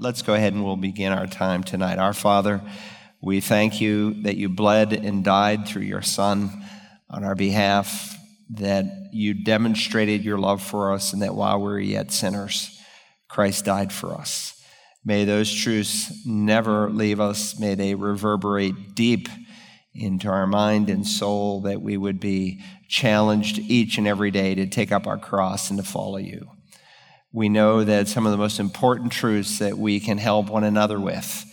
let's go ahead and we'll begin our time tonight. Our Father, we thank you that you bled and died through your Son on our behalf, that you demonstrated your love for us, and that while we were yet sinners, Christ died for us. May those truths never leave us. May they reverberate deep into our mind and soul, that we would be challenged each and every day to take up our cross and to follow you. We know that some of the most important truths that we can help one another with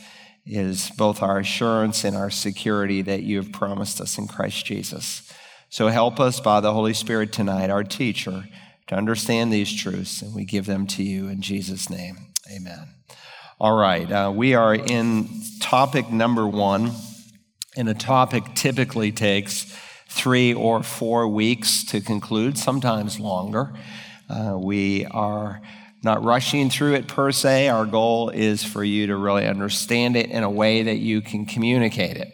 is both our assurance and our security that you have promised us in Christ Jesus. So help us by the Holy Spirit tonight, our teacher, to understand these truths, and we give them to you in Jesus' name. Amen. All right, uh, we are in topic number one and a topic typically takes three or four weeks to conclude, sometimes longer. Uh, we are not rushing through it per se. Our goal is for you to really understand it in a way that you can communicate it.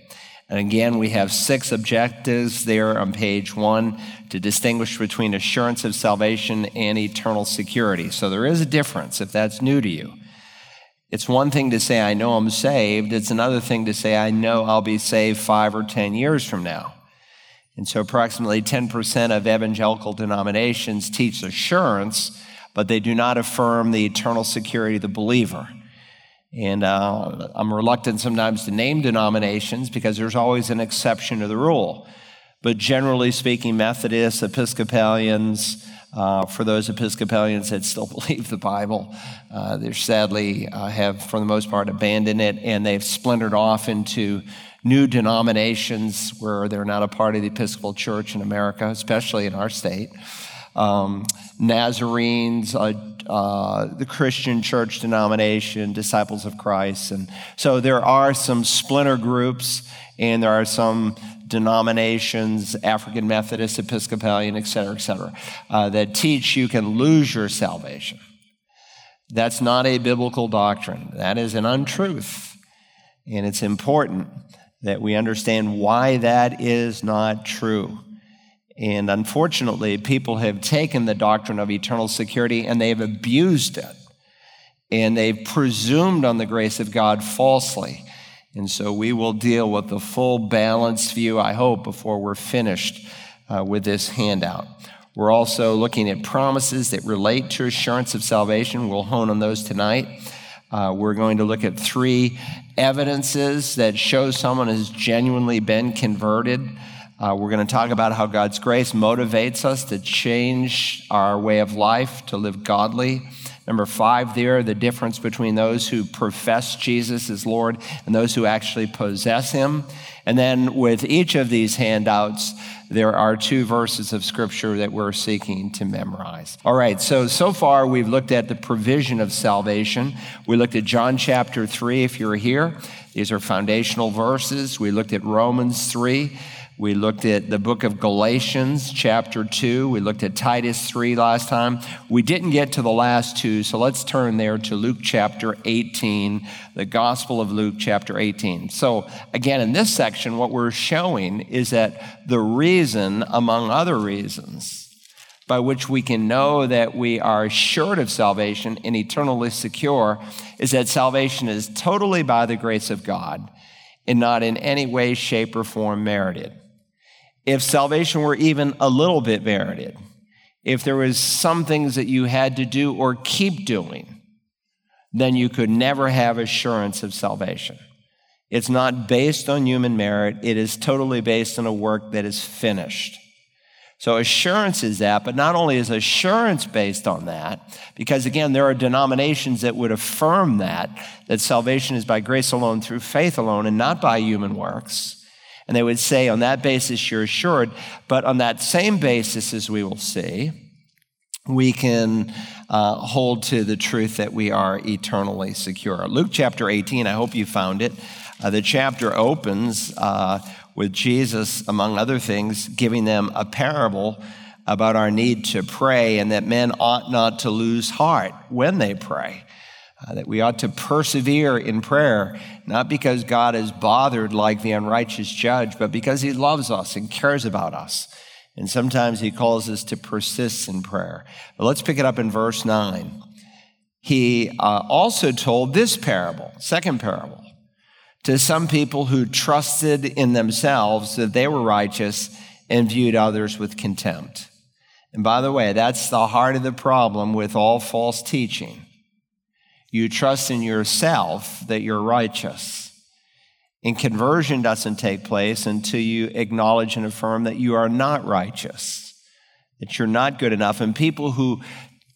And again, we have six objectives there on page one to distinguish between assurance of salvation and eternal security. So there is a difference if that's new to you. It's one thing to say, I know I'm saved. It's another thing to say, I know I'll be saved five or 10 years from now. And so, approximately 10% of evangelical denominations teach assurance, but they do not affirm the eternal security of the believer. And uh, I'm reluctant sometimes to name denominations because there's always an exception to the rule. But generally speaking, Methodists, Episcopalians, uh, for those Episcopalians that still believe the Bible, uh, they sadly uh, have, for the most part, abandoned it and they've splintered off into new denominations where they're not a part of the Episcopal Church in America, especially in our state. Um, Nazarenes, uh, uh, the Christian church denomination, Disciples of Christ. And so there are some splinter groups and there are some denominations, African Methodist, Episcopalian, et cetera, et cetera, uh, that teach you can lose your salvation. That's not a biblical doctrine. That is an untruth. And it's important that we understand why that is not true. And unfortunately, people have taken the doctrine of eternal security and they've abused it. And they've presumed on the grace of God falsely. And so we will deal with the full balanced view, I hope, before we're finished uh, with this handout. We're also looking at promises that relate to assurance of salvation. We'll hone on those tonight. Uh, we're going to look at three evidences that show someone has genuinely been converted. Uh, we're going to talk about how God's grace motivates us to change our way of life, to live godly. Number five, there, the difference between those who profess Jesus as Lord and those who actually possess Him. And then with each of these handouts, there are two verses of Scripture that we're seeking to memorize. All right, so, so far we've looked at the provision of salvation. We looked at John chapter 3, if you're here. These are foundational verses. We looked at Romans 3. We looked at the book of Galatians, chapter 2. We looked at Titus 3 last time. We didn't get to the last two, so let's turn there to Luke chapter 18, the Gospel of Luke chapter 18. So, again, in this section, what we're showing is that the reason, among other reasons, by which we can know that we are assured of salvation and eternally secure is that salvation is totally by the grace of God and not in any way, shape, or form merited if salvation were even a little bit merited, if there was some things that you had to do or keep doing, then you could never have assurance of salvation. It's not based on human merit, it is totally based on a work that is finished. So assurance is that, but not only is assurance based on that, because again, there are denominations that would affirm that, that salvation is by grace alone through faith alone and not by human works. And they would say, on that basis, you're assured. But on that same basis, as we will see, we can uh, hold to the truth that we are eternally secure. Luke chapter 18, I hope you found it. Uh, the chapter opens uh, with Jesus, among other things, giving them a parable about our need to pray and that men ought not to lose heart when they pray uh, that we ought to persevere in prayer, not because God is bothered like the unrighteous judge, but because he loves us and cares about us. And sometimes he calls us to persist in prayer. But let's pick it up in verse 9. he uh, also told this parable, second parable, to some people who trusted in themselves that they were righteous and viewed others with contempt. And by the way, that's the heart of the problem with all false teaching. You trust in yourself that you're righteous. And conversion doesn't take place until you acknowledge and affirm that you are not righteous, that you're not good enough. And people who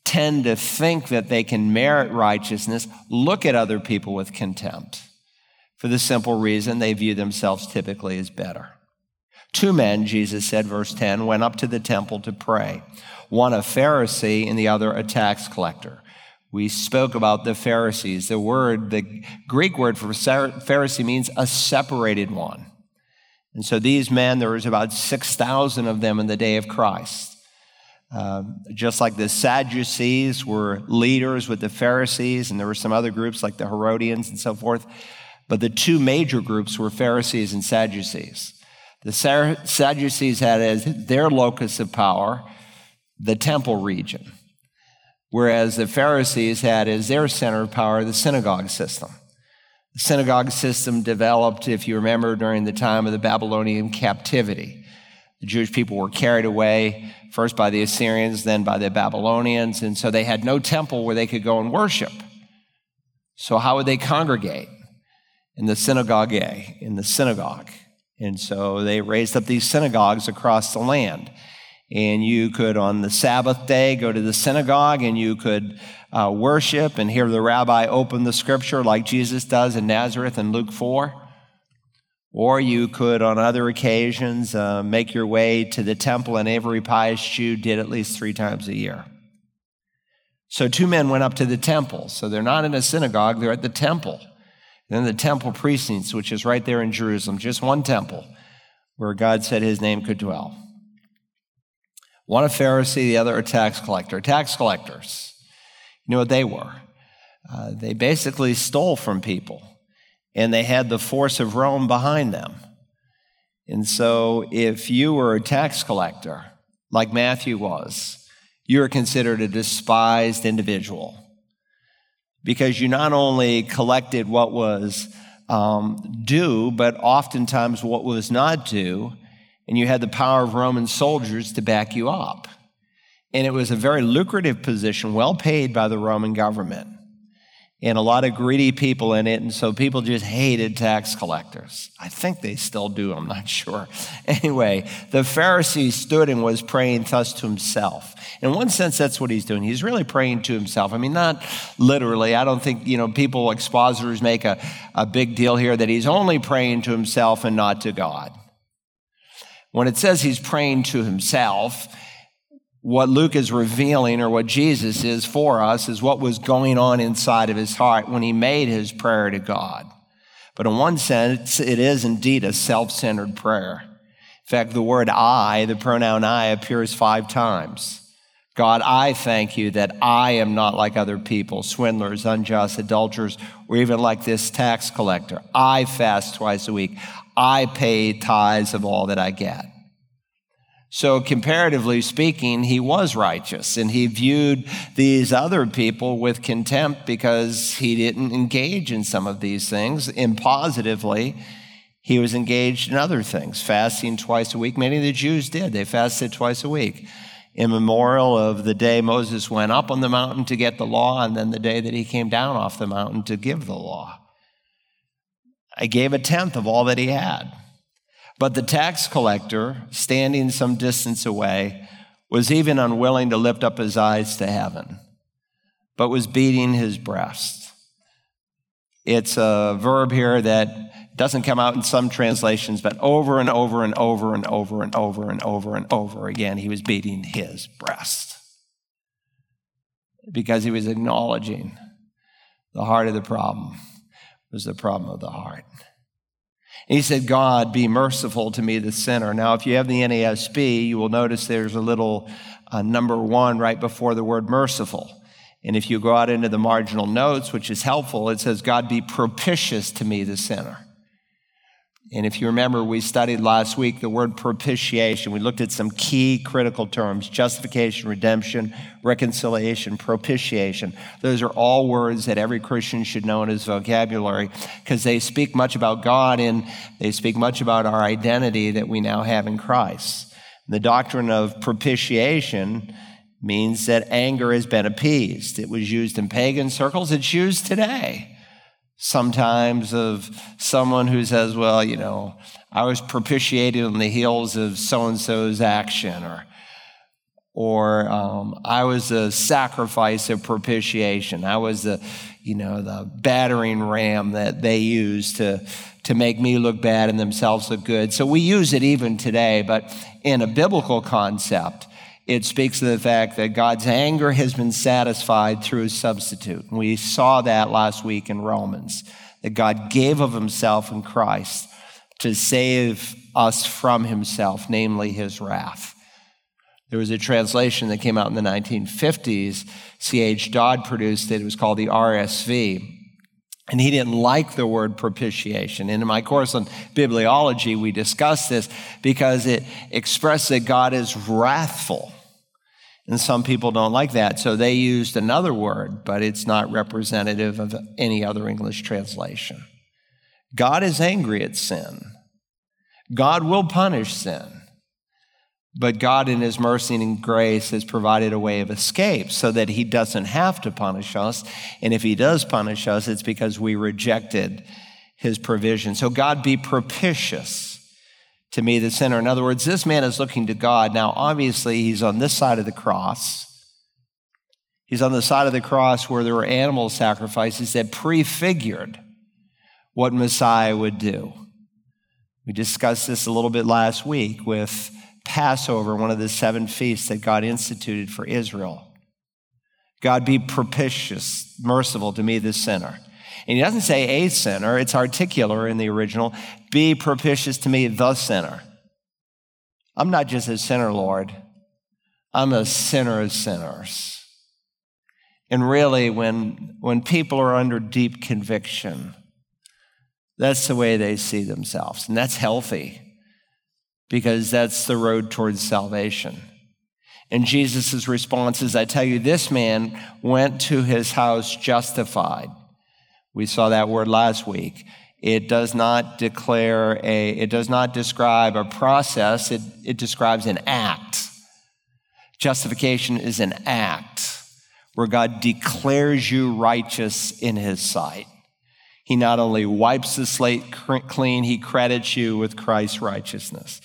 tend to think that they can merit righteousness look at other people with contempt for the simple reason they view themselves typically as better. Two men, Jesus said, verse 10, went up to the temple to pray, one a Pharisee and the other a tax collector. We spoke about the Pharisees. The word, the Greek word for Pharisee means a separated one. And so these men, there was about 6,000 of them in the day of Christ. Um, just like the Sadducees were leaders with the Pharisees, and there were some other groups like the Herodians and so forth. But the two major groups were Pharisees and Sadducees. The Sadducees had as their locus of power the temple region, whereas the Pharisees had as their center of power the synagogue system. The synagogue system developed, if you remember, during the time of the Babylonian captivity. The Jewish people were carried away first by the Assyrians, then by the Babylonians, and so they had no temple where they could go and worship. So, how would they congregate? In the synagogue, eh, in the synagogue. And so they raised up these synagogues across the land. And you could, on the Sabbath day, go to the synagogue and you could uh, worship and hear the rabbi open the scripture like Jesus does in Nazareth in Luke 4. Or you could, on other occasions, uh, make your way to the temple, and every pious Jew did at least three times a year. So, two men went up to the temple. So, they're not in a synagogue, they're at the temple. Then the temple precincts, which is right there in Jerusalem, just one temple where God said his name could dwell. One a Pharisee, the other a tax collector. Tax collectors, you know what they were? Uh, they basically stole from people and they had the force of Rome behind them. And so, if you were a tax collector, like Matthew was, you were considered a despised individual because you not only collected what was um, due, but oftentimes what was not due, and you had the power of Roman soldiers to back you up. And it was a very lucrative position, well paid by the Roman government and a lot of greedy people in it. And so people just hated tax collectors. I think they still do, I'm not sure. Anyway, the Pharisee stood and was praying thus to himself. In one sense, that's what he's doing. He's really praying to himself. I mean, not literally. I don't think, you know, people, expositors make a, a big deal here that he's only praying to himself and not to God. When it says he's praying to himself, what Luke is revealing, or what Jesus is for us, is what was going on inside of his heart when he made his prayer to God. But in one sense, it is indeed a self centered prayer. In fact, the word I, the pronoun I, appears five times. God, I thank you that I am not like other people, swindlers, unjust, adulterers, or even like this tax collector. I fast twice a week. I pay tithes of all that I get. So, comparatively speaking, he was righteous and he viewed these other people with contempt because he didn't engage in some of these things. And positively, he was engaged in other things, fasting twice a week. Many of the Jews did, they fasted twice a week. In memorial of the day Moses went up on the mountain to get the law, and then the day that he came down off the mountain to give the law. I gave a tenth of all that he had. But the tax collector, standing some distance away, was even unwilling to lift up his eyes to heaven, but was beating his breast. It's a verb here that doesn't come out in some translations, but over and over and over and over and over and over and over again, he was beating his breast because he was acknowledging the heart of the problem was the problem of the heart. He said, God, be merciful to me, the sinner. Now, if you have the NASB, you will notice there's a little uh, number one right before the word merciful. And if you go out into the marginal notes, which is helpful, it says, God, be propitious to me, the sinner. And if you remember, we studied last week the word propitiation. We looked at some key critical terms justification, redemption, reconciliation, propitiation. Those are all words that every Christian should know in his vocabulary because they speak much about God and they speak much about our identity that we now have in Christ. The doctrine of propitiation means that anger has been appeased. It was used in pagan circles, it's used today sometimes of someone who says, well, you know, I was propitiated on the heels of so and so's action, or, or um, I was a sacrifice of propitiation. I was the, you know, the battering ram that they used to, to make me look bad and themselves look good. So we use it even today, but in a biblical concept, it speaks of the fact that God's anger has been satisfied through a substitute. And We saw that last week in Romans, that God gave of himself in Christ to save us from himself, namely his wrath. There was a translation that came out in the 1950s. C.H. Dodd produced it. It was called the RSV. And he didn't like the word propitiation. And in my course on bibliology, we discussed this because it expressed that God is wrathful. And some people don't like that, so they used another word, but it's not representative of any other English translation. God is angry at sin. God will punish sin. But God, in His mercy and grace, has provided a way of escape so that He doesn't have to punish us. And if He does punish us, it's because we rejected His provision. So, God be propitious to me, the sinner. In other words, this man is looking to God. Now, obviously, he's on this side of the cross. He's on the side of the cross where there were animal sacrifices that prefigured what Messiah would do. We discussed this a little bit last week with Passover, one of the seven feasts that God instituted for Israel. God be propitious, merciful to me, the sinner. And he doesn't say a sinner, it's articular in the original. Be propitious to me, the sinner. I'm not just a sinner, Lord. I'm a sinner of sinners. And really, when, when people are under deep conviction, that's the way they see themselves. And that's healthy because that's the road towards salvation. And Jesus' response is I tell you, this man went to his house justified. We saw that word last week. It does not declare a, it does not describe a process, it, it describes an act. Justification is an act where God declares you righteous in his sight. He not only wipes the slate clean, he credits you with Christ's righteousness.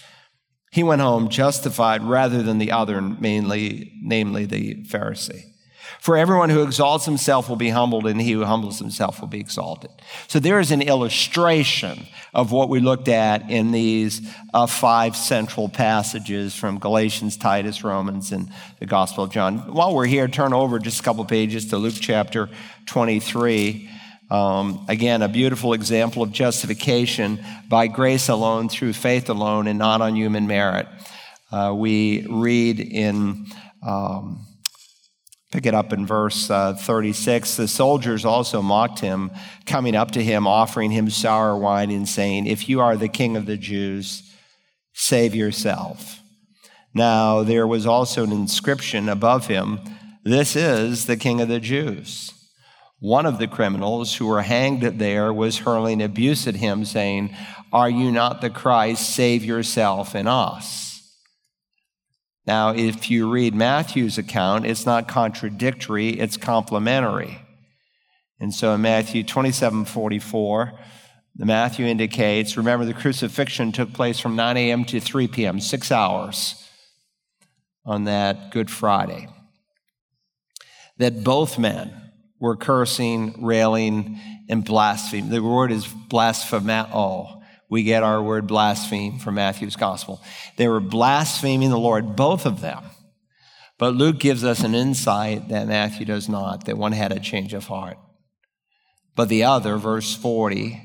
He went home justified rather than the other, mainly, namely the Pharisee. For everyone who exalts himself will be humbled, and he who humbles himself will be exalted. So there is an illustration of what we looked at in these uh, five central passages from Galatians, Titus, Romans, and the Gospel of John. While we're here, turn over just a couple pages to Luke chapter 23. Um, again, a beautiful example of justification by grace alone, through faith alone, and not on human merit. Uh, we read in. Um, Pick it up in verse uh, 36. The soldiers also mocked him, coming up to him, offering him sour wine, and saying, If you are the king of the Jews, save yourself. Now, there was also an inscription above him This is the king of the Jews. One of the criminals who were hanged there was hurling abuse at him, saying, Are you not the Christ? Save yourself and us. Now, if you read Matthew's account, it's not contradictory, it's complementary. And so in Matthew 27 44, the Matthew indicates remember, the crucifixion took place from 9 a.m. to 3 p.m., six hours on that Good Friday. That both men were cursing, railing, and blaspheming. The word is blasphemao we get our word blaspheme from Matthew's gospel. They were blaspheming the Lord, both of them. But Luke gives us an insight that Matthew does not, that one had a change of heart. But the other, verse 40,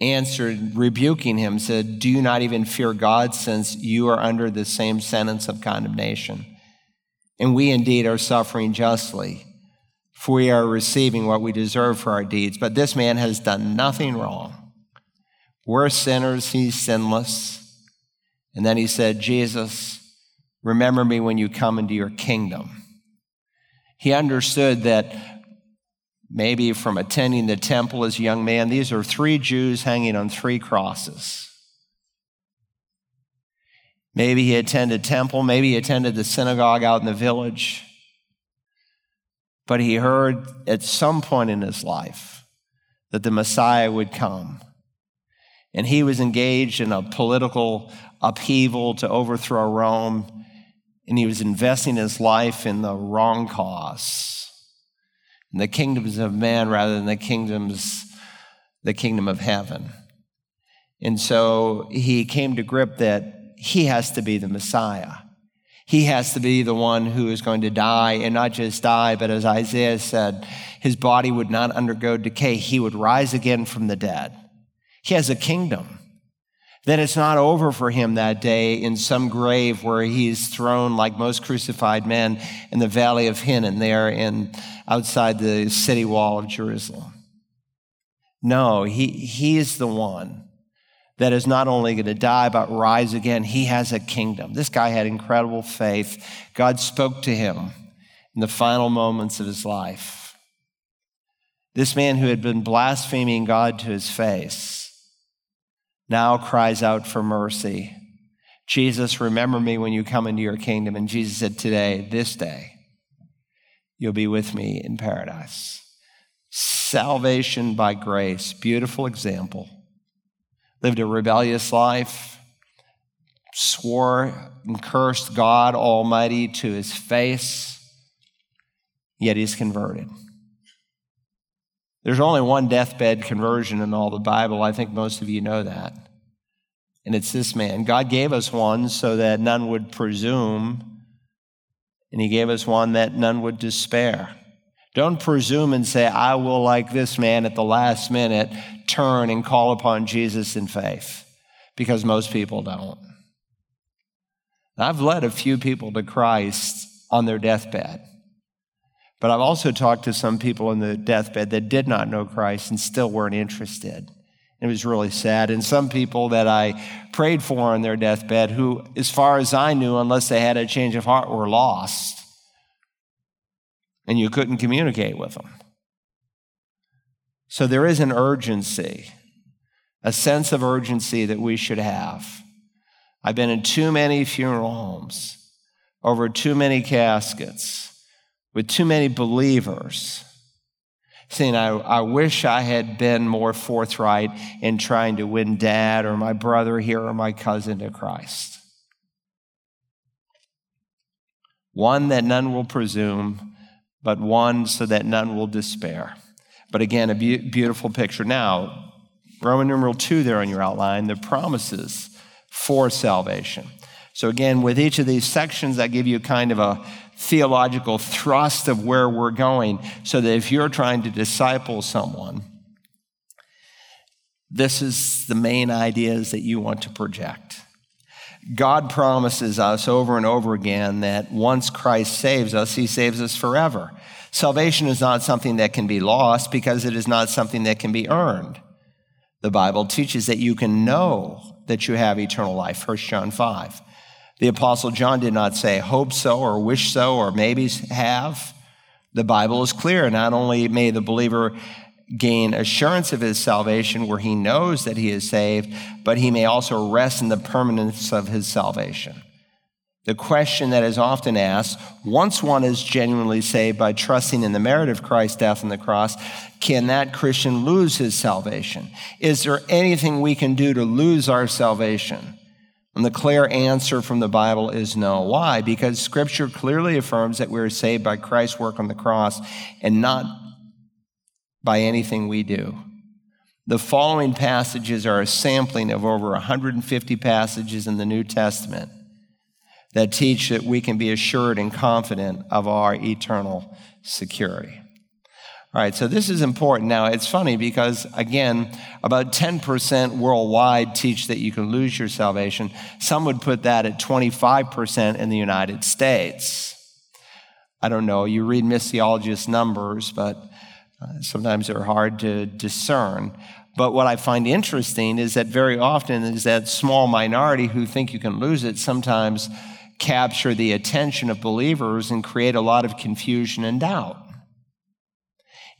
answered, rebuking him, said, Do you not even fear God, since you are under the same sentence of condemnation? And we indeed are suffering justly, for we are receiving what we deserve for our deeds. But this man has done nothing wrong. We're sinners, he's sinless. And then he said, Jesus, remember me when you come into your kingdom. He understood that maybe from attending the temple as a young man, these are three Jews hanging on three crosses. Maybe he attended temple, maybe he attended the synagogue out in the village. But he heard at some point in his life that the Messiah would come. And he was engaged in a political upheaval to overthrow Rome. And he was investing his life in the wrong cause, in the kingdoms of man rather than the kingdoms, the kingdom of heaven. And so he came to grip that he has to be the Messiah. He has to be the one who is going to die and not just die, but as Isaiah said, his body would not undergo decay. He would rise again from the dead. He has a kingdom. Then it's not over for him that day in some grave where he's thrown like most crucified men in the valley of Hinnom there in outside the city wall of Jerusalem. No, he, he is the one that is not only going to die, but rise again. He has a kingdom. This guy had incredible faith. God spoke to him in the final moments of his life. This man who had been blaspheming God to his face now cries out for mercy. Jesus, remember me when you come into your kingdom. And Jesus said, Today, this day, you'll be with me in paradise. Salvation by grace, beautiful example lived a rebellious life, swore and cursed God Almighty to his face, yet he's converted. There's only one deathbed conversion in all the Bible. I think most of you know that. And it's this man. God gave us one so that none would presume, and he gave us one that none would despair. Don't presume and say, I will, like this man at the last minute, turn and call upon Jesus in faith, because most people don't. I've led a few people to Christ on their deathbed, but I've also talked to some people on the deathbed that did not know Christ and still weren't interested. It was really sad. And some people that I prayed for on their deathbed, who, as far as I knew, unless they had a change of heart, were lost and you couldn't communicate with them. So there is an urgency, a sense of urgency that we should have. I've been in too many funeral homes, over too many caskets, with too many believers, saying, I, I wish I had been more forthright in trying to win dad or my brother here or my cousin to Christ. One that none will presume but one so that none will despair. But again, a be- beautiful picture. Now, Roman numeral two there on your outline, the promises for salvation. So, again, with each of these sections, I give you kind of a theological thrust of where we're going so that if you're trying to disciple someone, this is the main ideas that you want to project. God promises us over and over again that once Christ saves us, he saves us forever. Salvation is not something that can be lost because it is not something that can be earned. The Bible teaches that you can know that you have eternal life, 1 John 5. The Apostle John did not say, hope so, or wish so, or maybe have. The Bible is clear. Not only may the believer gain assurance of his salvation where he knows that he is saved, but he may also rest in the permanence of his salvation. The question that is often asked once one is genuinely saved by trusting in the merit of Christ's death on the cross, can that Christian lose his salvation? Is there anything we can do to lose our salvation? And the clear answer from the Bible is no. Why? Because Scripture clearly affirms that we are saved by Christ's work on the cross and not by anything we do. The following passages are a sampling of over 150 passages in the New Testament that teach that we can be assured and confident of our eternal security. All right, so this is important. Now, it's funny because, again, about 10% worldwide teach that you can lose your salvation. Some would put that at 25% in the United States. I don't know, you read missiologists' numbers, but uh, sometimes they're hard to discern. But what I find interesting is that very often is that small minority who think you can lose it sometimes capture the attention of believers and create a lot of confusion and doubt.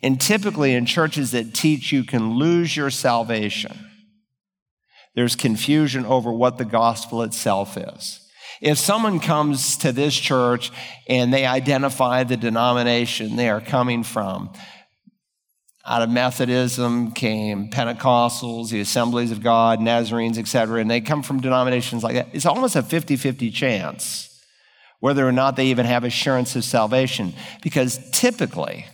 And typically in churches that teach you can lose your salvation, there's confusion over what the gospel itself is. If someone comes to this church and they identify the denomination they are coming from, out of Methodism came Pentecostals, the Assemblies of God, Nazarenes, etc., and they come from denominations like that. It's almost a 50 50 chance whether or not they even have assurance of salvation. Because typically,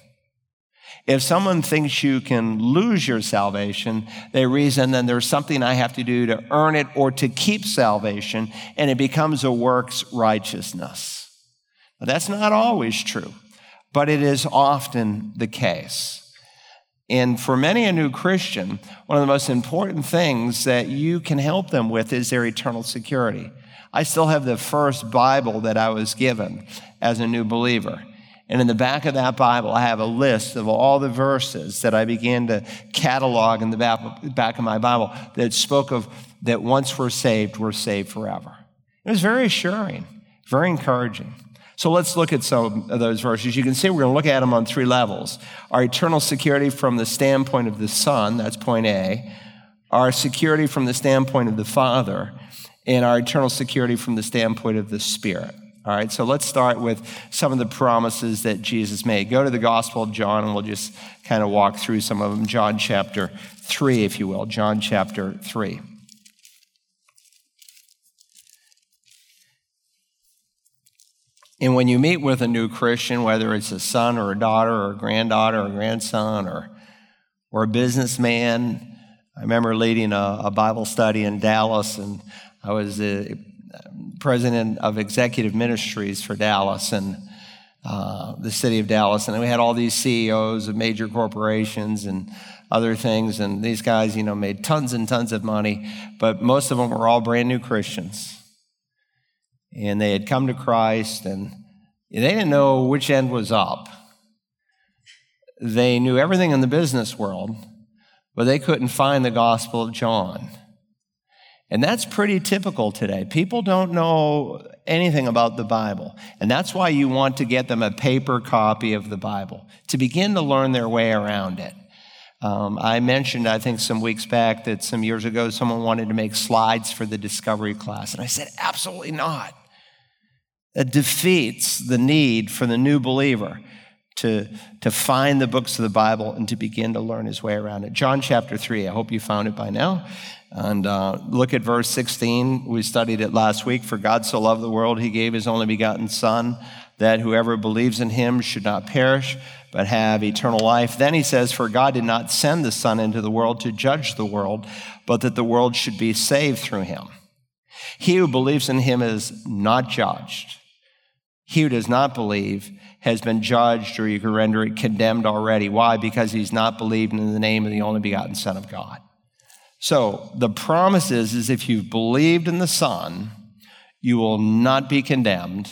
if someone thinks you can lose your salvation, they reason then there's something I have to do to earn it or to keep salvation, and it becomes a works righteousness. Now, that's not always true, but it is often the case. And for many a new Christian, one of the most important things that you can help them with is their eternal security. I still have the first Bible that I was given as a new believer. And in the back of that Bible, I have a list of all the verses that I began to catalog in the back of my Bible that spoke of that once we're saved, we're saved forever. It was very assuring, very encouraging. So let's look at some of those verses. You can see we're going to look at them on three levels our eternal security from the standpoint of the Son, that's point A, our security from the standpoint of the Father, and our eternal security from the standpoint of the Spirit. All right, so let's start with some of the promises that Jesus made. Go to the Gospel of John, and we'll just kind of walk through some of them. John chapter 3, if you will. John chapter 3. And when you meet with a new Christian, whether it's a son or a daughter or a granddaughter or a grandson or, or a businessman, I remember leading a, a Bible study in Dallas, and I was the president of executive ministries for Dallas and uh, the city of Dallas. And we had all these CEOs of major corporations and other things. And these guys, you know, made tons and tons of money, but most of them were all brand new Christians and they had come to Christ and they didn't know which end was up. They knew everything in the business world, but they couldn't find the Gospel of John. And that's pretty typical today. People don't know anything about the Bible. And that's why you want to get them a paper copy of the Bible to begin to learn their way around it. Um, I mentioned, I think, some weeks back that some years ago someone wanted to make slides for the discovery class. And I said, absolutely not. It defeats the need for the new believer to, to find the books of the Bible and to begin to learn his way around it. John chapter 3, I hope you found it by now. And uh, look at verse 16. We studied it last week. For God so loved the world, he gave his only begotten Son, that whoever believes in him should not perish, but have eternal life. Then he says, For God did not send the Son into the world to judge the world, but that the world should be saved through him. He who believes in him is not judged. He who does not believe has been judged, or you can render it condemned already. Why? Because he's not believed in the name of the only begotten Son of God. So the promise is, is if you've believed in the Son, you will not be condemned,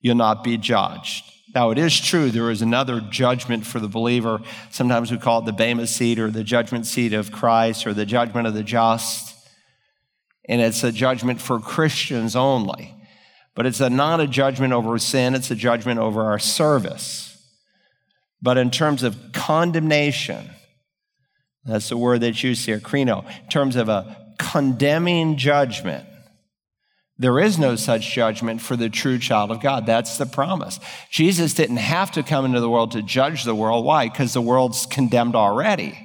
you'll not be judged. Now, it is true, there is another judgment for the believer. Sometimes we call it the Bema seat or the judgment seat of Christ or the judgment of the just. And it's a judgment for Christians only. But it's a, not a judgment over sin, it's a judgment over our service. But in terms of condemnation, that's the word that's used here, krino, in terms of a condemning judgment, there is no such judgment for the true child of God. That's the promise. Jesus didn't have to come into the world to judge the world. Why? Because the world's condemned already.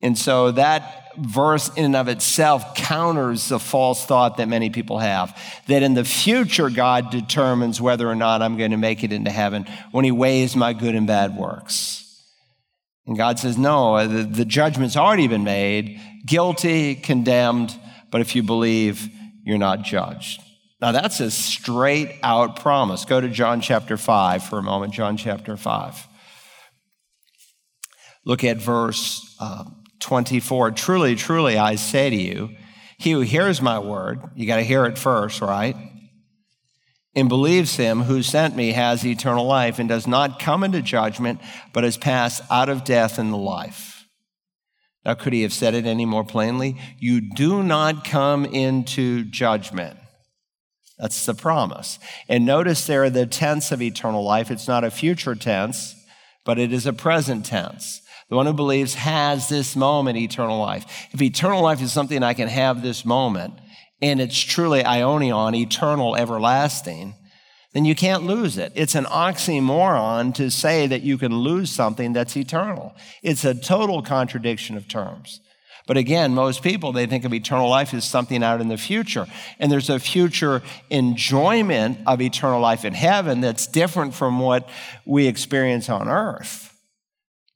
And so that verse in and of itself counters the false thought that many people have that in the future God determines whether or not I'm going to make it into heaven when he weighs my good and bad works. And God says, no, the, the judgment's already been made, guilty, condemned, but if you believe, you're not judged. Now that's a straight out promise. Go to John chapter 5 for a moment, John chapter 5. Look at verse uh, 24 Truly, truly, I say to you, he who hears my word, you got to hear it first, right? And believes him who sent me has eternal life and does not come into judgment, but has passed out of death into life. Now, could he have said it any more plainly? You do not come into judgment. That's the promise. And notice there the tense of eternal life. It's not a future tense, but it is a present tense. The one who believes has this moment eternal life. If eternal life is something I can have this moment, and it's truly aionion, eternal, everlasting, then you can't lose it. It's an oxymoron to say that you can lose something that's eternal. It's a total contradiction of terms. But again, most people, they think of eternal life as something out in the future. And there's a future enjoyment of eternal life in heaven that's different from what we experience on earth.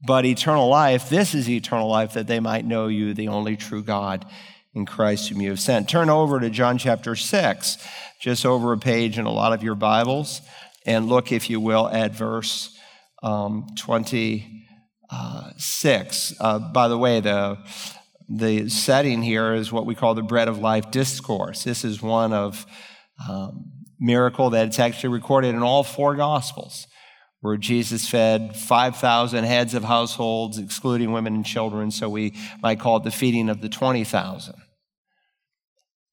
But eternal life, this is eternal life, that they might know you, the only true God in Christ whom you have sent. Turn over to John chapter 6, just over a page in a lot of your Bibles, and look, if you will, at verse um, 26. Uh, by the way, the, the setting here is what we call the bread of life discourse. This is one of um, miracle that's actually recorded in all four gospels where Jesus fed 5,000 heads of households, excluding women and children, so we might call it the feeding of the 20,000.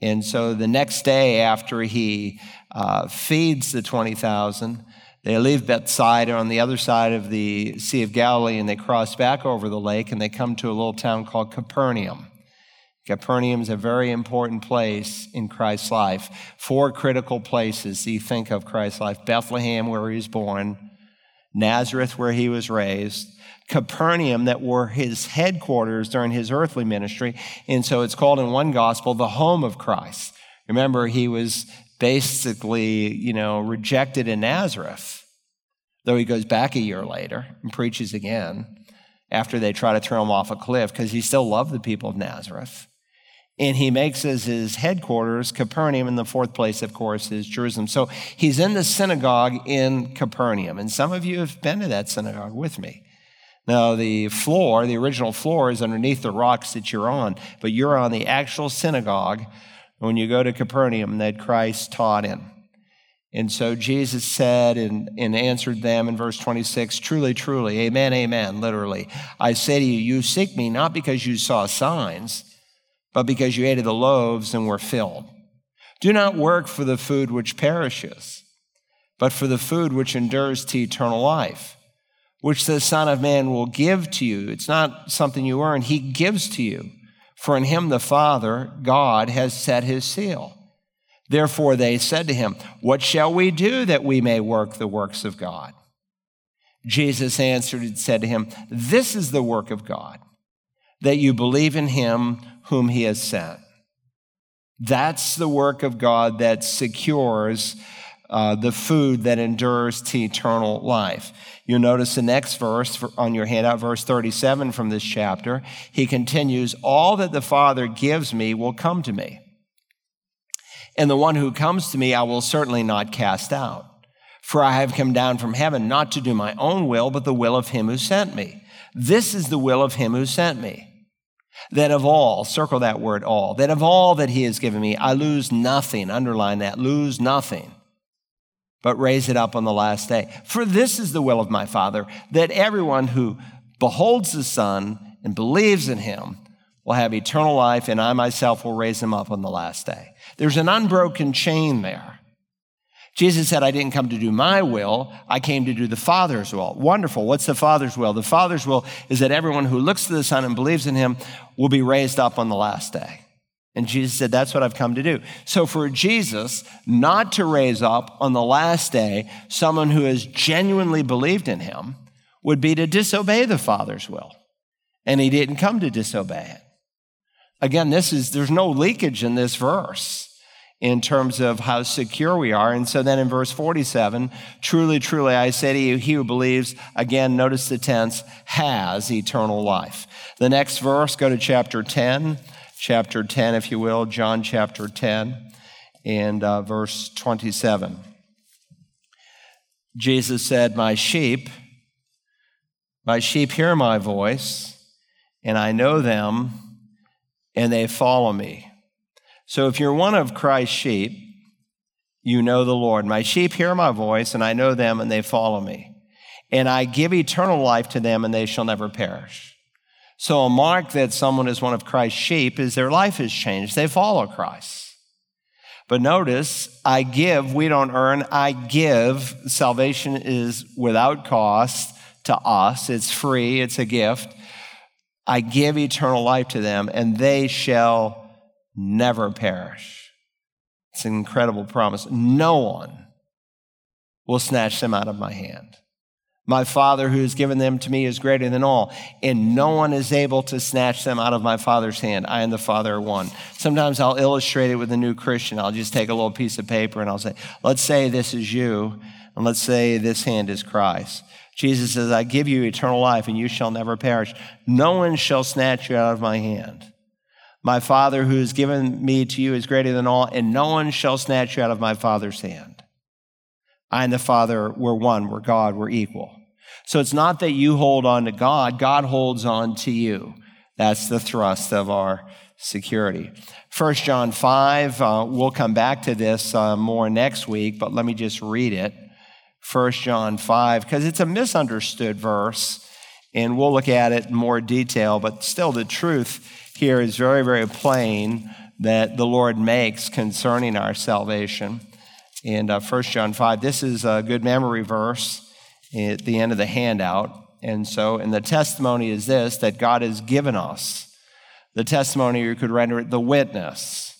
And so the next day after he uh, feeds the 20,000, they leave Bethsaida on the other side of the Sea of Galilee and they cross back over the lake and they come to a little town called Capernaum. Capernaum is a very important place in Christ's life. Four critical places you think of Christ's life Bethlehem, where he was born, Nazareth, where he was raised, Capernaum, that were his headquarters during his earthly ministry. And so it's called in one gospel the home of Christ. Remember, he was basically, you know, rejected in Nazareth, though he goes back a year later and preaches again after they try to throw him off a cliff because he still loved the people of Nazareth. And he makes as his headquarters Capernaum, and the fourth place, of course, is Jerusalem. So he's in the synagogue in Capernaum. And some of you have been to that synagogue with me. Now, the floor, the original floor, is underneath the rocks that you're on, but you're on the actual synagogue when you go to Capernaum that Christ taught in. And so Jesus said and, and answered them in verse 26 Truly, truly, amen, amen, literally. I say to you, you seek me not because you saw signs but because you ate of the loaves and were filled. Do not work for the food which perishes, but for the food which endures to eternal life, which the Son of Man will give to you. It's not something you earn, He gives to you. For in Him the Father, God, has set His seal. Therefore they said to him, What shall we do that we may work the works of God? Jesus answered and said to him, This is the work of God, that you believe in him whom he has sent. That's the work of God that secures uh, the food that endures to eternal life. You'll notice the next verse on your handout, verse 37 from this chapter. He continues, All that the Father gives me will come to me. And the one who comes to me, I will certainly not cast out. For I have come down from heaven not to do my own will, but the will of him who sent me. This is the will of him who sent me that of all, circle that word all, that of all that he has given me, I lose nothing. Underline that, lose nothing, but raise it up on the last day. For this is the will of my Father, that everyone who beholds the Son and believes in him will have eternal life, and I myself will raise him up on the last day. There's an unbroken chain there. Jesus said, I didn't come to do my will, I came to do the Father's will. Wonderful. What's the Father's will? The Father's will is that everyone who looks to the Son and believes in him will be raised up on the last day. And Jesus said, That's what I've come to do. So for Jesus not to raise up on the last day someone who has genuinely believed in him would be to disobey the Father's will. And he didn't come to disobey it. Again, this is, there's no leakage in this verse in terms of how secure we are. And so then in verse 47, truly, truly, I say to you, he who believes, again, notice the tense, has eternal life. The next verse, go to chapter 10, chapter 10, if you will, John chapter 10, and uh, verse 27. Jesus said, My sheep, my sheep hear my voice, and I know them, and they follow me. So if you're one of Christ's sheep, you know the Lord. My sheep hear my voice, and I know them, and they follow me. And I give eternal life to them, and they shall never perish. So, a mark that someone is one of Christ's sheep is their life has changed. They follow Christ. But notice, I give, we don't earn, I give. Salvation is without cost to us, it's free, it's a gift. I give eternal life to them, and they shall never perish. It's an incredible promise. No one will snatch them out of my hand. My Father who has given them to me is greater than all, and no one is able to snatch them out of my Father's hand. I and the Father are one. Sometimes I'll illustrate it with a new Christian. I'll just take a little piece of paper and I'll say, let's say this is you, and let's say this hand is Christ. Jesus says, I give you eternal life, and you shall never perish. No one shall snatch you out of my hand. My Father who has given me to you is greater than all, and no one shall snatch you out of my Father's hand. I and the Father were one, we're God, we're equal. So it's not that you hold on to God, God holds on to you. That's the thrust of our security. 1 John 5, uh, we'll come back to this uh, more next week, but let me just read it. 1 John 5, because it's a misunderstood verse, and we'll look at it in more detail, but still the truth here is very, very plain that the Lord makes concerning our salvation. In uh, 1 John 5, this is a good memory verse at the end of the handout. And so, and the testimony is this that God has given us. The testimony, you could render it the witness,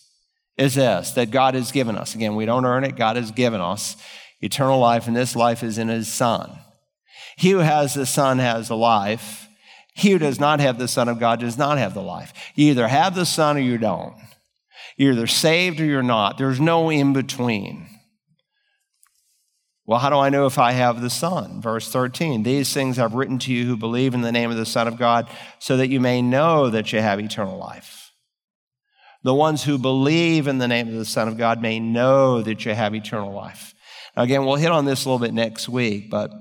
is this that God has given us. Again, we don't earn it, God has given us eternal life, and this life is in His Son. He who has the Son has the life. He who does not have the Son of God does not have the life. You either have the Son or you don't. You're either saved or you're not. There's no in between. Well, how do I know if I have the Son? Verse 13 These things I've written to you who believe in the name of the Son of God, so that you may know that you have eternal life. The ones who believe in the name of the Son of God may know that you have eternal life. Now, again, we'll hit on this a little bit next week, but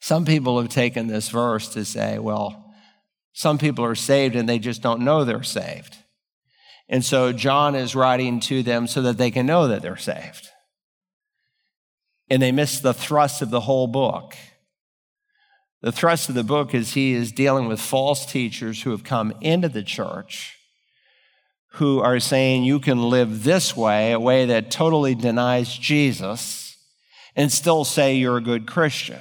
some people have taken this verse to say, well, some people are saved and they just don't know they're saved. And so John is writing to them so that they can know that they're saved and they miss the thrust of the whole book. The thrust of the book is he is dealing with false teachers who have come into the church who are saying you can live this way, a way that totally denies Jesus, and still say you're a good Christian.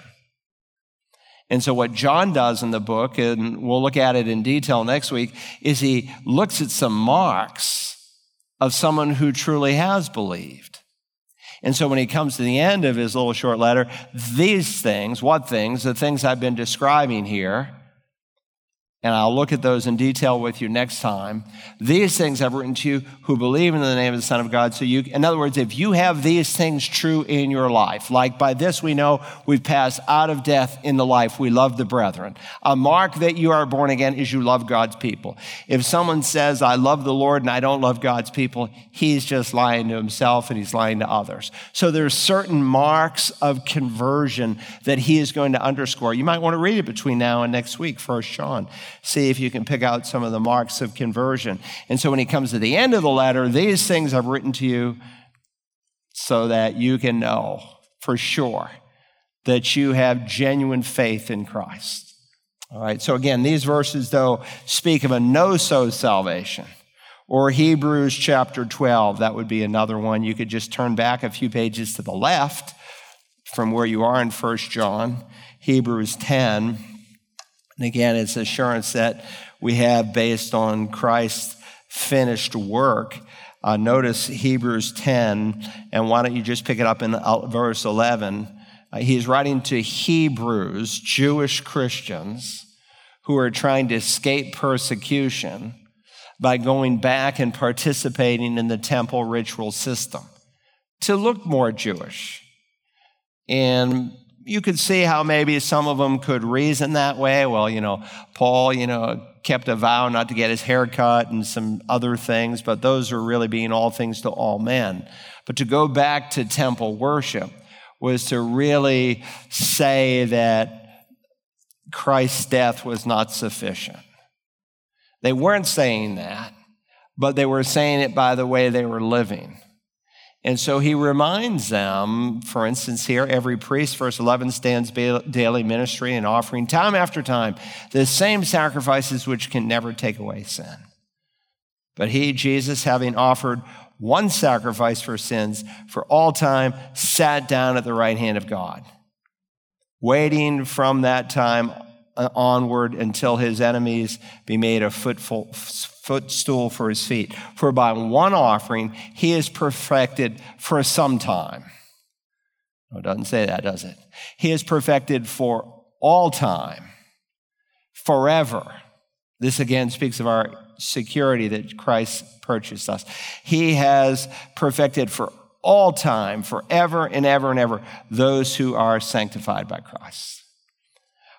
And so, what John does in the book, and we'll look at it in detail next week, is he looks at some marks of someone who truly has believed. And so when he comes to the end of his little short letter, these things, what things? The things I've been describing here, and I'll look at those in detail with you next time. These things I've written to you who believe in the name of the Son of God. So you, in other words, if you have these things true in your life, like by this we know we've passed out of death into life, we love the brethren. A mark that you are born again is you love God's people. If someone says, I love the Lord and I don't love God's people, he's just lying to himself and he's lying to others. So there's certain marks of conversion that he is going to underscore. You might want to read it between now and next week, First John see if you can pick out some of the marks of conversion. And so when he comes to the end of the letter, these things I've written to you so that you can know for sure that you have genuine faith in Christ. All right, so again, these verses, though, speak of a no so salvation. Or Hebrews chapter 12, that would be another one. You could just turn back a few pages to the left from where you are in 1 John, Hebrews 10. And again, it's assurance that we have based on Christ's finished work. Uh, notice Hebrews 10, and why don't you just pick it up in uh, verse 11? Uh, he's writing to Hebrews, Jewish Christians, who are trying to escape persecution by going back and participating in the temple ritual system to look more Jewish. And you could see how maybe some of them could reason that way. Well, you know, Paul, you know, kept a vow not to get his hair cut and some other things, but those were really being all things to all men. But to go back to temple worship was to really say that Christ's death was not sufficient. They weren't saying that, but they were saying it by the way they were living. And so he reminds them, for instance, here, every priest, verse 11, stands daily ministry and offering time after time the same sacrifices which can never take away sin. But he, Jesus, having offered one sacrifice for sins for all time, sat down at the right hand of God, waiting from that time uh, onward until his enemies be made a footful, footstool for his feet. For by one offering he is perfected for some time. No, it doesn't say that, does it? He is perfected for all time, forever. This again speaks of our security that Christ purchased us. He has perfected for all time, forever and ever and ever, those who are sanctified by Christ.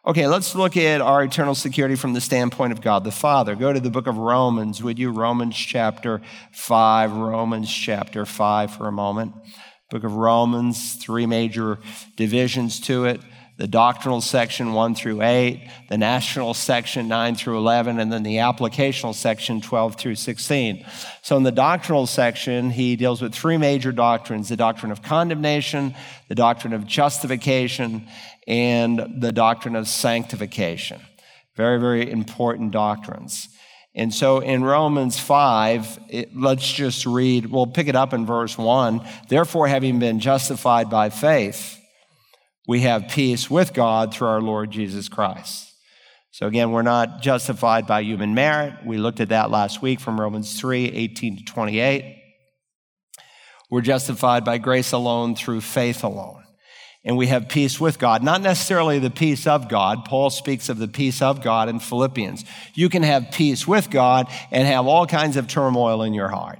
Okay, let's look at our eternal security from the standpoint of God the Father. Go to the book of Romans, would you? Romans chapter 5, Romans chapter 5 for a moment. Book of Romans, three major divisions to it the doctrinal section 1 through 8, the national section 9 through 11, and then the applicational section 12 through 16. So, in the doctrinal section, he deals with three major doctrines the doctrine of condemnation, the doctrine of justification, and the doctrine of sanctification. Very, very important doctrines. And so in Romans 5, it, let's just read, we'll pick it up in verse 1. Therefore, having been justified by faith, we have peace with God through our Lord Jesus Christ. So again, we're not justified by human merit. We looked at that last week from Romans 3 18 to 28. We're justified by grace alone through faith alone and we have peace with God. Not necessarily the peace of God. Paul speaks of the peace of God in Philippians. You can have peace with God and have all kinds of turmoil in your heart.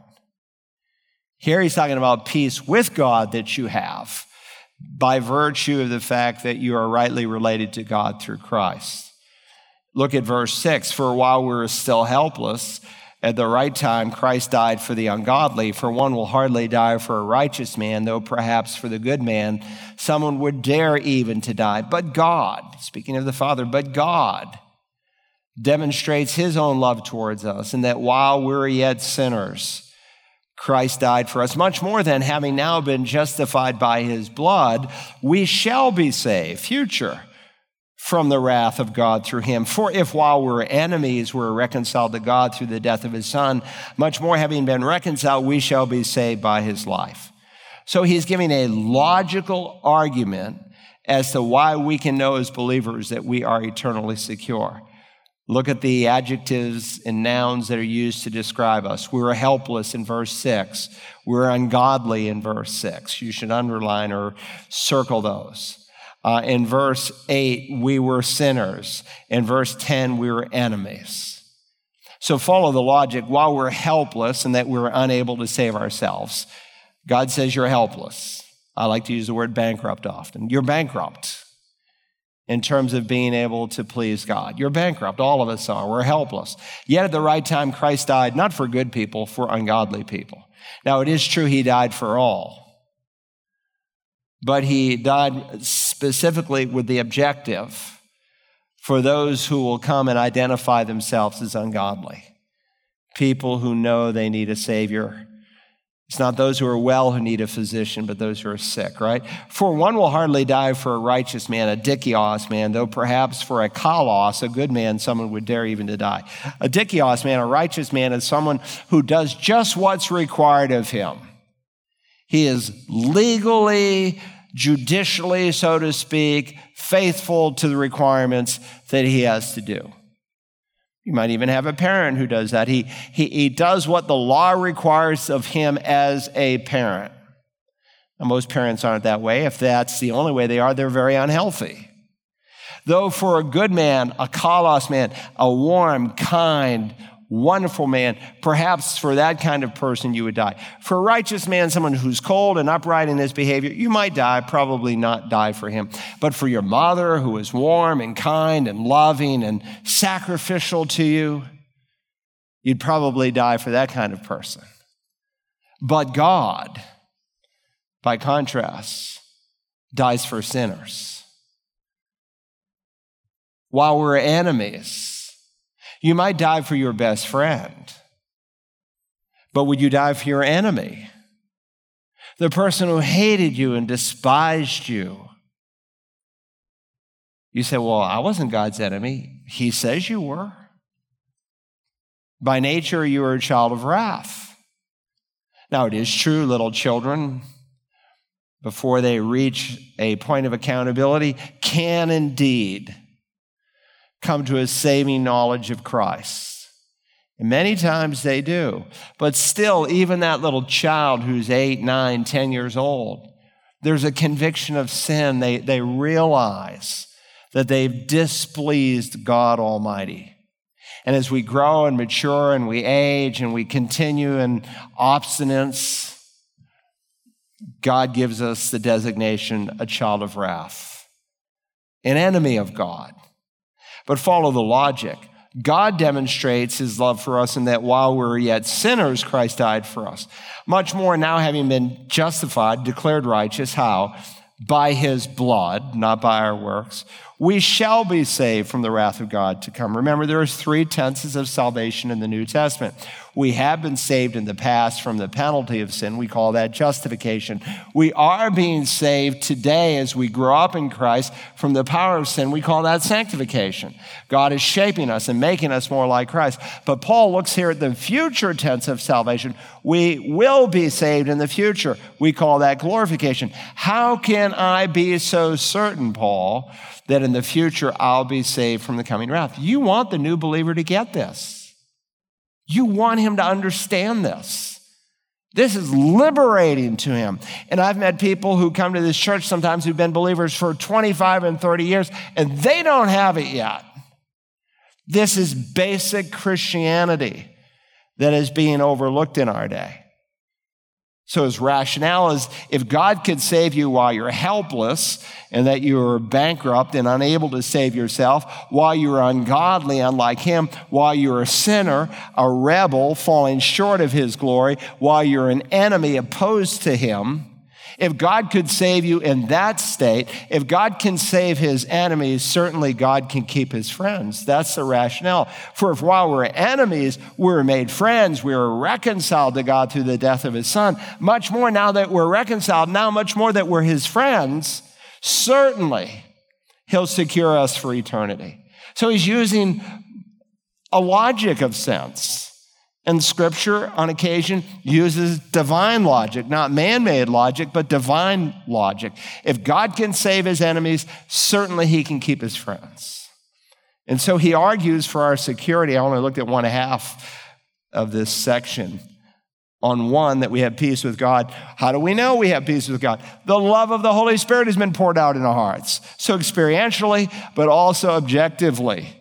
Here he's talking about peace with God that you have by virtue of the fact that you are rightly related to God through Christ. Look at verse 6 For while we were still helpless, at the right time, Christ died for the ungodly, for one will hardly die for a righteous man, though perhaps for the good man, someone would dare even to die. But God, speaking of the Father, but God demonstrates his own love towards us, in that while we we're yet sinners, Christ died for us. Much more than having now been justified by his blood, we shall be saved, future from the wrath of God through him. For if while we are enemies, we we're reconciled to God through the death of his son, much more having been reconciled, we shall be saved by his life. So he's giving a logical argument as to why we can know as believers that we are eternally secure. Look at the adjectives and nouns that are used to describe us. We're helpless in verse 6. We're ungodly in verse 6. You should underline or circle those. Uh, in verse 8, we were sinners. In verse 10, we were enemies. So follow the logic. While we're helpless and that we're unable to save ourselves, God says you're helpless. I like to use the word bankrupt often. You're bankrupt in terms of being able to please God. You're bankrupt. All of us are. We're helpless. Yet at the right time, Christ died not for good people, for ungodly people. Now, it is true he died for all but he died specifically with the objective for those who will come and identify themselves as ungodly. People who know they need a Savior. It's not those who are well who need a physician, but those who are sick, right? For one will hardly die for a righteous man, a dikaios man, though perhaps for a kalos, a good man, someone would dare even to die. A dikaios man, a righteous man, is someone who does just what's required of him. He is legally, judicially, so to speak, faithful to the requirements that he has to do. You might even have a parent who does that. He, he, he does what the law requires of him as a parent. Now, most parents aren't that way. If that's the only way they are, they're very unhealthy. Though for a good man, a kalos man, a warm, kind, wonderful man. Perhaps for that kind of person, you would die. For a righteous man, someone who's cold and upright in his behavior, you might die, probably not die for him. But for your mother, who is warm and kind and loving and sacrificial to you, you'd probably die for that kind of person. But God, by contrast, dies for sinners. While we're enemies, you might die for your best friend, but would you die for your enemy? the person who hated you and despised you. You say, Well, I wasn't God's enemy. He says you were. By nature, you are a child of wrath. Now, it is true, little children, before they reach a point of accountability, can indeed come to a saving knowledge of Christ. And many times they do. But still, even that little child who's eight, nine, ten years old, there's a conviction of sin. They, they realize that they've displeased God Almighty. And as we grow and mature and we age and we continue in obstinance, God gives us the designation a child of wrath, an enemy of God. But follow the logic. God demonstrates his love for us in that while we were yet sinners, Christ died for us. Much more now, having been justified, declared righteous, how? By his blood, not by our works we shall be saved from the wrath of God to come. Remember, there's three tenses of salvation in the New Testament. We have been saved in the past from the penalty of sin. We call that justification. We are being saved today as we grow up in Christ from the power of sin. We call that sanctification. God is shaping us and making us more like Christ. But Paul looks here at the future tense of salvation. We will be saved in the future. We call that glorification. How can I be so certain, Paul? That in the future I'll be saved from the coming wrath. You want the new believer to get this. You want him to understand this. This is liberating to him. And I've met people who come to this church sometimes who've been believers for 25 and 30 years, and they don't have it yet. This is basic Christianity that is being overlooked in our day. So his rationale is if God could save you while you're helpless and that you're bankrupt and unable to save yourself, while you're ungodly, unlike him, while you're a sinner, a rebel, falling short of his glory, while you're an enemy opposed to him, if God could save you in that state, if God can save his enemies, certainly God can keep his friends. That's the rationale. For if while we're enemies, we're made friends, we were reconciled to God through the death of his son, much more now that we're reconciled, now much more that we're his friends, certainly he'll secure us for eternity. So he's using a logic of sense. And scripture, on occasion, uses divine logic, not man made logic, but divine logic. If God can save his enemies, certainly he can keep his friends. And so he argues for our security. I only looked at one half of this section. On one, that we have peace with God. How do we know we have peace with God? The love of the Holy Spirit has been poured out in our hearts. So, experientially, but also objectively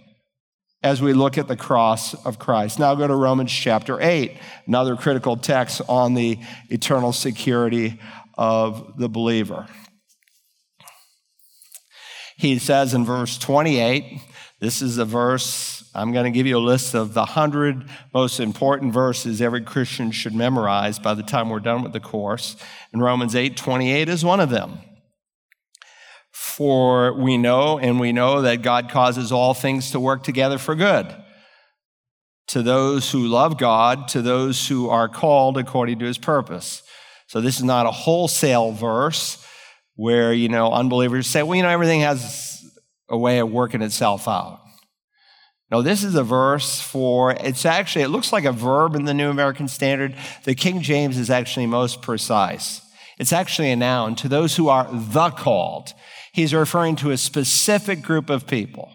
as we look at the cross of Christ. Now go to Romans chapter 8, another critical text on the eternal security of the believer. He says in verse 28, this is a verse, I'm going to give you a list of the hundred most important verses every Christian should memorize by the time we're done with the course. And Romans 8 28 is one of them. For we know, and we know that God causes all things to work together for good to those who love God, to those who are called according to his purpose. So this is not a wholesale verse where, you know, unbelievers say, well, you know, everything has a way of working itself out. No, this is a verse for, it's actually, it looks like a verb in the New American Standard. The King James is actually most precise. It's actually a noun to those who are the called he's referring to a specific group of people.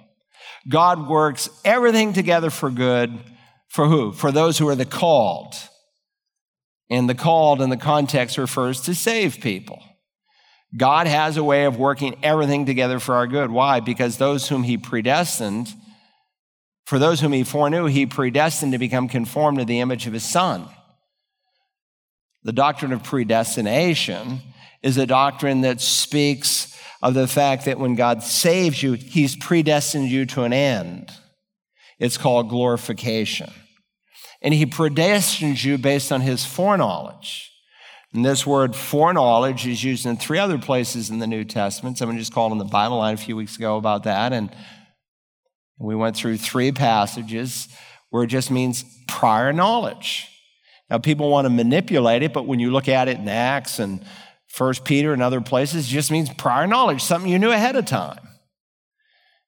God works everything together for good for who? For those who are the called. And the called in the context refers to save people. God has a way of working everything together for our good. Why? Because those whom he predestined, for those whom he foreknew, he predestined to become conformed to the image of his son. The doctrine of predestination is a doctrine that speaks of the fact that when God saves you, He's predestined you to an end. It's called glorification. And He predestines you based on His foreknowledge. And this word foreknowledge is used in three other places in the New Testament. Someone just called on the Bible line a few weeks ago about that. And we went through three passages where it just means prior knowledge. Now, people want to manipulate it, but when you look at it in Acts and First Peter and other places, just means prior knowledge, something you knew ahead of time.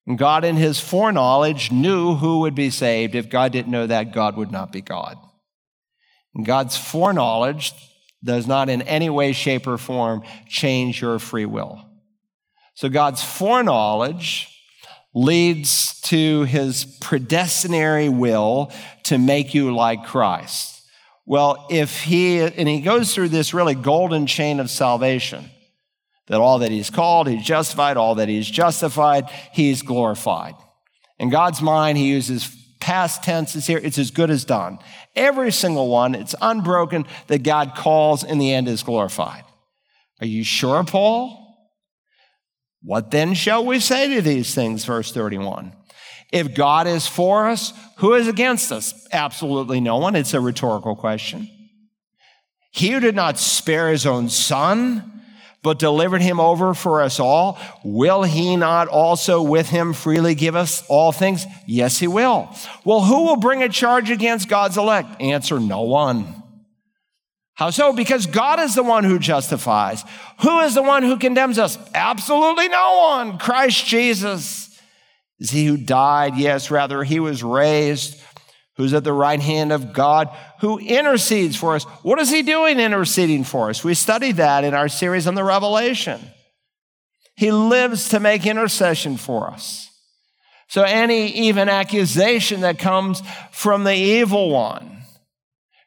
And God, in his foreknowledge, knew who would be saved. If God didn't know that, God would not be God. And God's foreknowledge does not in any way, shape, or form change your free will. So God's foreknowledge leads to his predestinary will to make you like Christ. Well, if he, and he goes through this really golden chain of salvation that all that he's called, he's justified, all that he's justified, he's glorified. In God's mind, he uses past tense tenses here. It's as good as done. Every single one, it's unbroken that God calls in the end is glorified. Are you sure, Paul? What then shall we say to these things? Verse 31. If God is for us, who is against us? Absolutely no one. It's a rhetorical question. He who did not spare his own son, but delivered him over for us all, will he not also with him freely give us all things? Yes, he will. Well, who will bring a charge against God's elect? Answer no one. How so? Because God is the one who justifies. Who is the one who condemns us? Absolutely no one. Christ Jesus is he who died. Yes, rather, he was raised, who's at the right hand of God, who intercedes for us. What is he doing interceding for us? We studied that in our series on the Revelation. He lives to make intercession for us. So, any even accusation that comes from the evil one,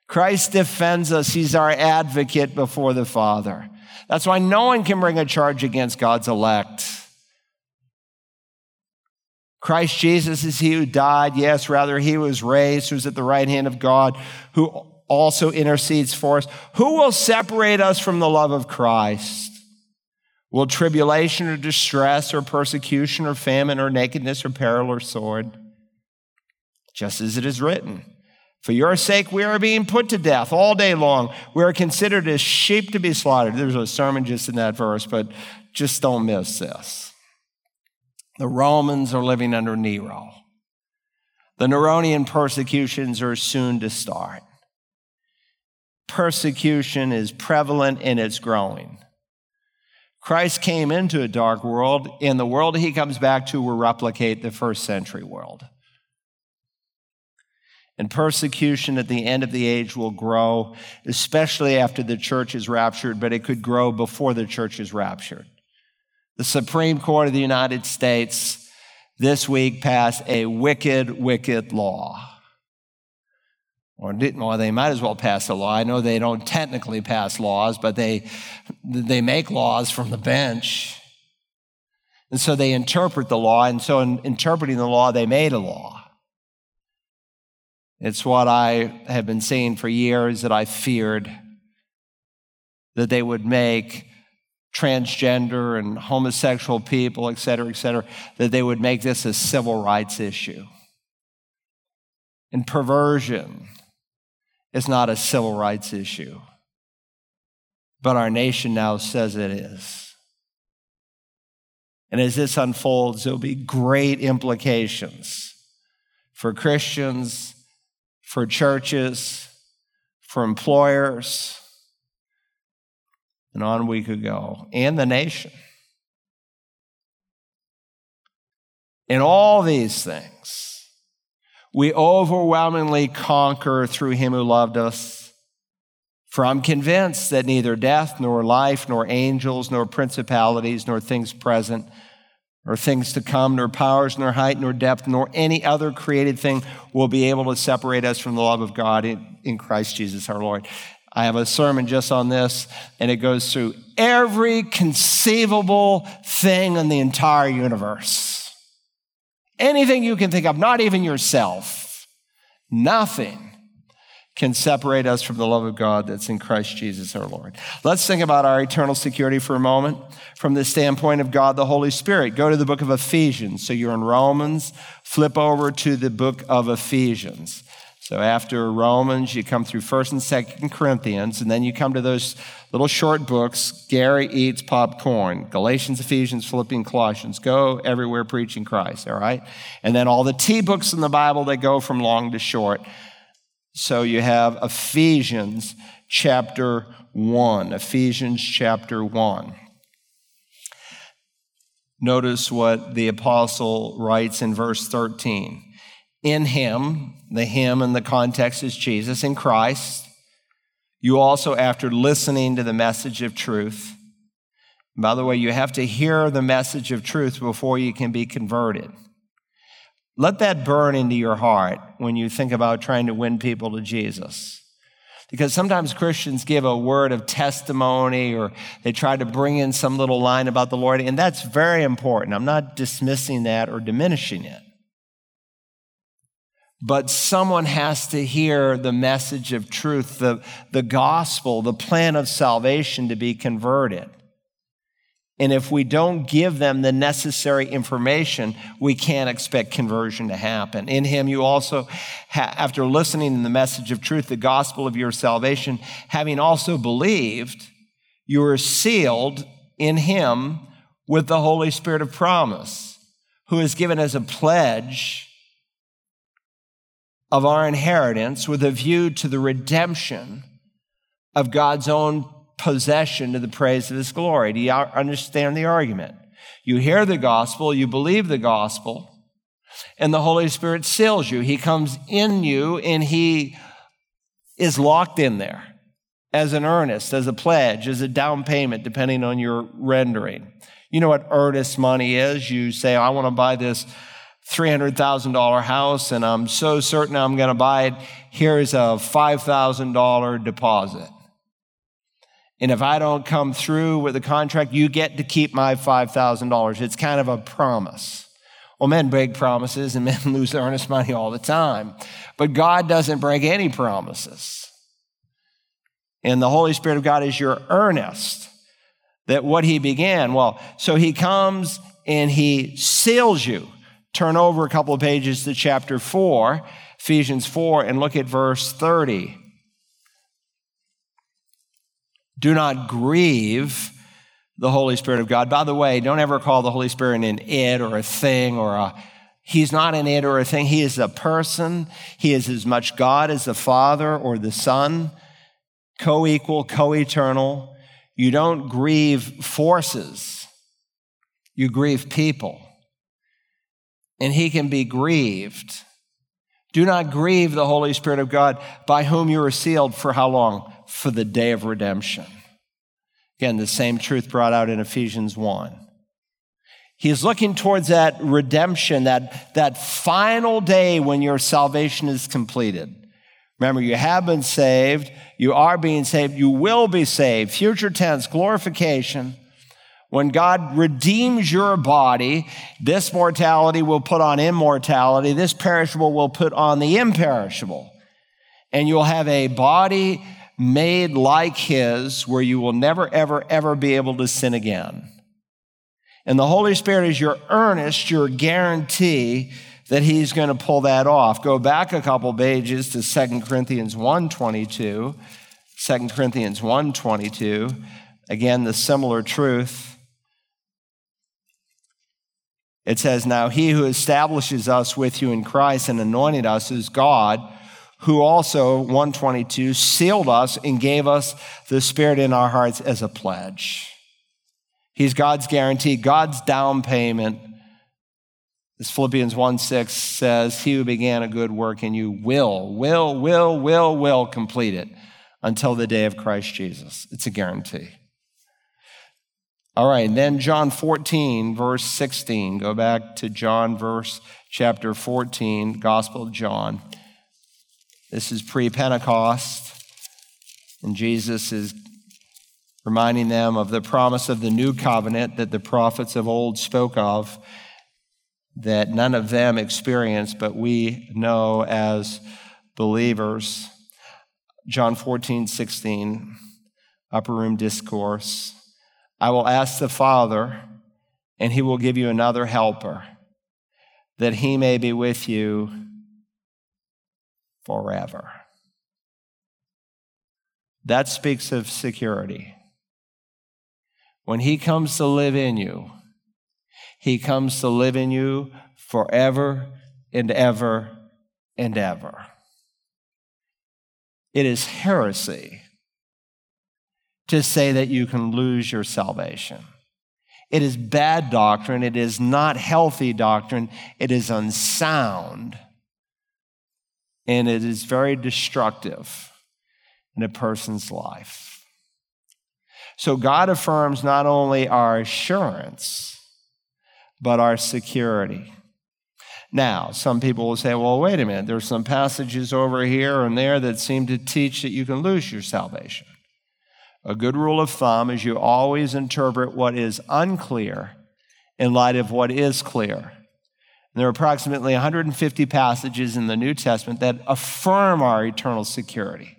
Christ defends us. He's our advocate before the Father. That's why no one can bring a charge against God's elect. Christ Jesus is he who died. Yes, rather, he was raised, who's at the right hand of God, who also intercedes for us. Who will separate us from the love of Christ? Will tribulation or distress or persecution or famine or nakedness or peril or sword? Just as it is written. For your sake, we are being put to death all day long. We are considered as sheep to be slaughtered. There's a sermon just in that verse, but just don't miss this. The Romans are living under Nero. The Neronian persecutions are soon to start. Persecution is prevalent and it's growing. Christ came into a dark world, and the world he comes back to will replicate the first century world. And persecution at the end of the age will grow, especially after the church is raptured, but it could grow before the church is raptured. The Supreme Court of the United States this week passed a wicked, wicked law. Or well, they might as well pass a law. I know they don't technically pass laws, but they, they make laws from the bench. And so they interpret the law. And so in interpreting the law, they made a law. It's what I have been saying for years that I feared that they would make transgender and homosexual people, et cetera, et cetera, that they would make this a civil rights issue. And perversion is not a civil rights issue, but our nation now says it is. And as this unfolds, there'll be great implications for Christians for churches, for employers, and on we could go, and the nation. In all these things, we overwhelmingly conquer through him who loved us. For I'm convinced that neither death, nor life, nor angels, nor principalities, nor things present, nor things to come, nor powers, nor height, nor depth, nor any other created thing will be able to separate us from the love of God in Christ Jesus our Lord. I have a sermon just on this, and it goes through every conceivable thing in the entire universe. Anything you can think of, not even yourself. Nothing can separate us from the love of God that's in Christ Jesus our Lord. Let's think about our eternal security for a moment from the standpoint of God the Holy Spirit. Go to the book of Ephesians. So you're in Romans, flip over to the book of Ephesians. So after Romans, you come through 1st and 2nd Corinthians, and then you come to those little short books. Gary eats popcorn. Galatians, Ephesians, Philippians, Colossians. Go everywhere preaching Christ, all right? And then all the T books in the Bible they go from long to short. So you have Ephesians chapter 1. Ephesians chapter 1. Notice what the apostle writes in verse 13. In him, the him in the context is Jesus, in Christ, you also, after listening to the message of truth, by the way, you have to hear the message of truth before you can be converted. Let that burn into your heart when you think about trying to win people to Jesus. Because sometimes Christians give a word of testimony or they try to bring in some little line about the Lord, and that's very important. I'm not dismissing that or diminishing it. But someone has to hear the message of truth, the, the gospel, the plan of salvation to be converted. And if we don't give them the necessary information, we can't expect conversion to happen. In Him, you also, after listening to the message of truth, the gospel of your salvation, having also believed, you are sealed in Him with the Holy Spirit of promise, who is given as a pledge of our inheritance with a view to the redemption of God's own possession to the praise of his glory. Do you understand the argument? You hear the gospel, you believe the gospel, and the Holy Spirit seals you. He comes in you and he is locked in there as an earnest, as a pledge, as a down payment, depending on your rendering. You know what earnest money is? You say, I want to buy this $300,000 house and I'm so certain I'm going to buy it. Here's a $5,000 deposit. And if I don't come through with the contract, you get to keep my $5,000. It's kind of a promise. Well, men break promises and men lose earnest money all the time. But God doesn't break any promises. And the Holy Spirit of God is your earnest that what He began. Well, so He comes and He seals you. Turn over a couple of pages to chapter 4, Ephesians 4, and look at verse 30. Do not grieve the Holy Spirit of God. By the way, don't ever call the Holy Spirit an it or a thing or a He's not an it or a thing. He is a person. He is as much God as the Father or the Son, co equal, co eternal. You don't grieve forces, you grieve people. And He can be grieved. Do not grieve the Holy Spirit of God by whom you are sealed for how long? For the day of redemption. Again, the same truth brought out in Ephesians 1. He's looking towards that redemption, that, that final day when your salvation is completed. Remember, you have been saved, you are being saved, you will be saved. Future tense, glorification. When God redeems your body, this mortality will put on immortality, this perishable will put on the imperishable. And you'll have a body made like his where you will never, ever, ever be able to sin again. And the Holy Spirit is your earnest, your guarantee that he's going to pull that off. Go back a couple pages to 2 Corinthians 1.22. 2 Corinthians 1.22. Again, the similar truth. It says, Now he who establishes us with you in Christ and anointed us is God who also, 122, sealed us and gave us the Spirit in our hearts as a pledge. He's God's guarantee, God's down payment. As Philippians 1 6 says, He who began a good work in you will, will, will, will, will complete it until the day of Christ Jesus. It's a guarantee. All right, then John 14, verse 16. Go back to John, verse chapter 14, Gospel of John. This is pre Pentecost, and Jesus is reminding them of the promise of the new covenant that the prophets of old spoke of, that none of them experienced, but we know as believers. John 14, 16, upper room discourse. I will ask the Father, and he will give you another helper, that he may be with you forever. That speaks of security. When He comes to live in you, He comes to live in you forever and ever and ever. It is heresy to say that you can lose your salvation. It is bad doctrine. It is not healthy doctrine. It is unsound. And it is very destructive in a person's life. So God affirms not only our assurance, but our security. Now, some people will say, well, wait a minute, there's some passages over here and there that seem to teach that you can lose your salvation. A good rule of thumb is you always interpret what is unclear in light of what is clear. And there are approximately 150 passages in the New Testament that affirm our eternal security.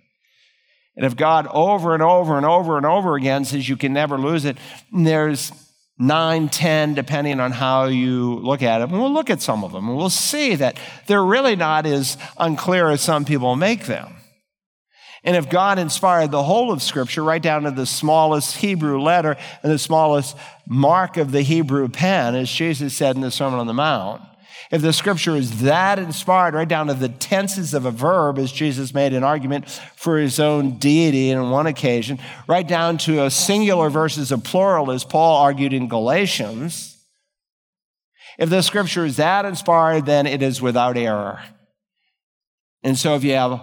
And if God over and over and over and over again says you can never lose it, there's nine, ten, depending on how you look at it. And we'll look at some of them and we'll see that they're really not as unclear as some people make them. And if God inspired the whole of Scripture, right down to the smallest Hebrew letter and the smallest mark of the Hebrew pen, as Jesus said in the Sermon on the Mount, if the scripture is that inspired, right down to the tenses of a verb, as Jesus made an argument for his own deity in one occasion, right down to a singular versus a plural, as Paul argued in Galatians, if the scripture is that inspired, then it is without error. And so if you have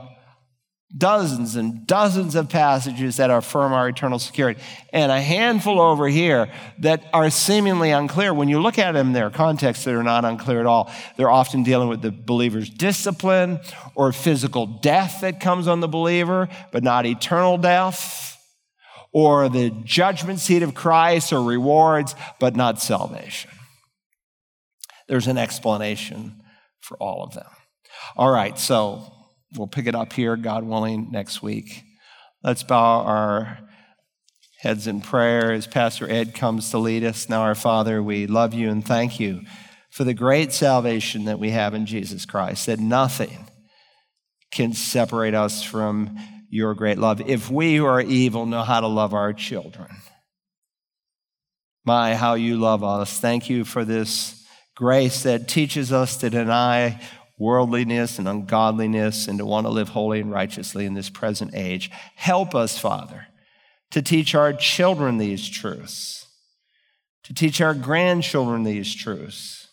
dozens and dozens of passages that affirm our eternal security, and a handful over here that are seemingly unclear. When you look at them in their context, they're not unclear at all. They're often dealing with the believer's discipline or physical death that comes on the believer, but not eternal death, or the judgment seat of Christ or rewards, but not salvation. There's an explanation for all of them. All right, so We'll pick it up here, God willing, next week. Let's bow our heads in prayer as Pastor Ed comes to lead us. Now, our Father, we love you and thank you for the great salvation that we have in Jesus Christ, that nothing can separate us from your great love. If we who are evil know how to love our children, my, how you love us. Thank you for this grace that teaches us to deny worldliness and ungodliness and to want to live holy and righteously in this present age. Help us, Father, to teach our children these truths, to teach our grandchildren these truths,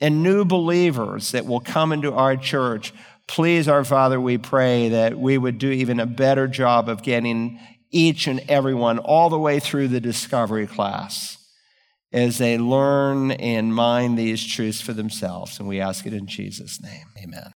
and new believers that will come into our church. Please, our Father, we pray that we would do even a better job of getting each and everyone all the way through the discovery class as they learn and mind these truths for themselves. And we ask it in Jesus' name. Amen.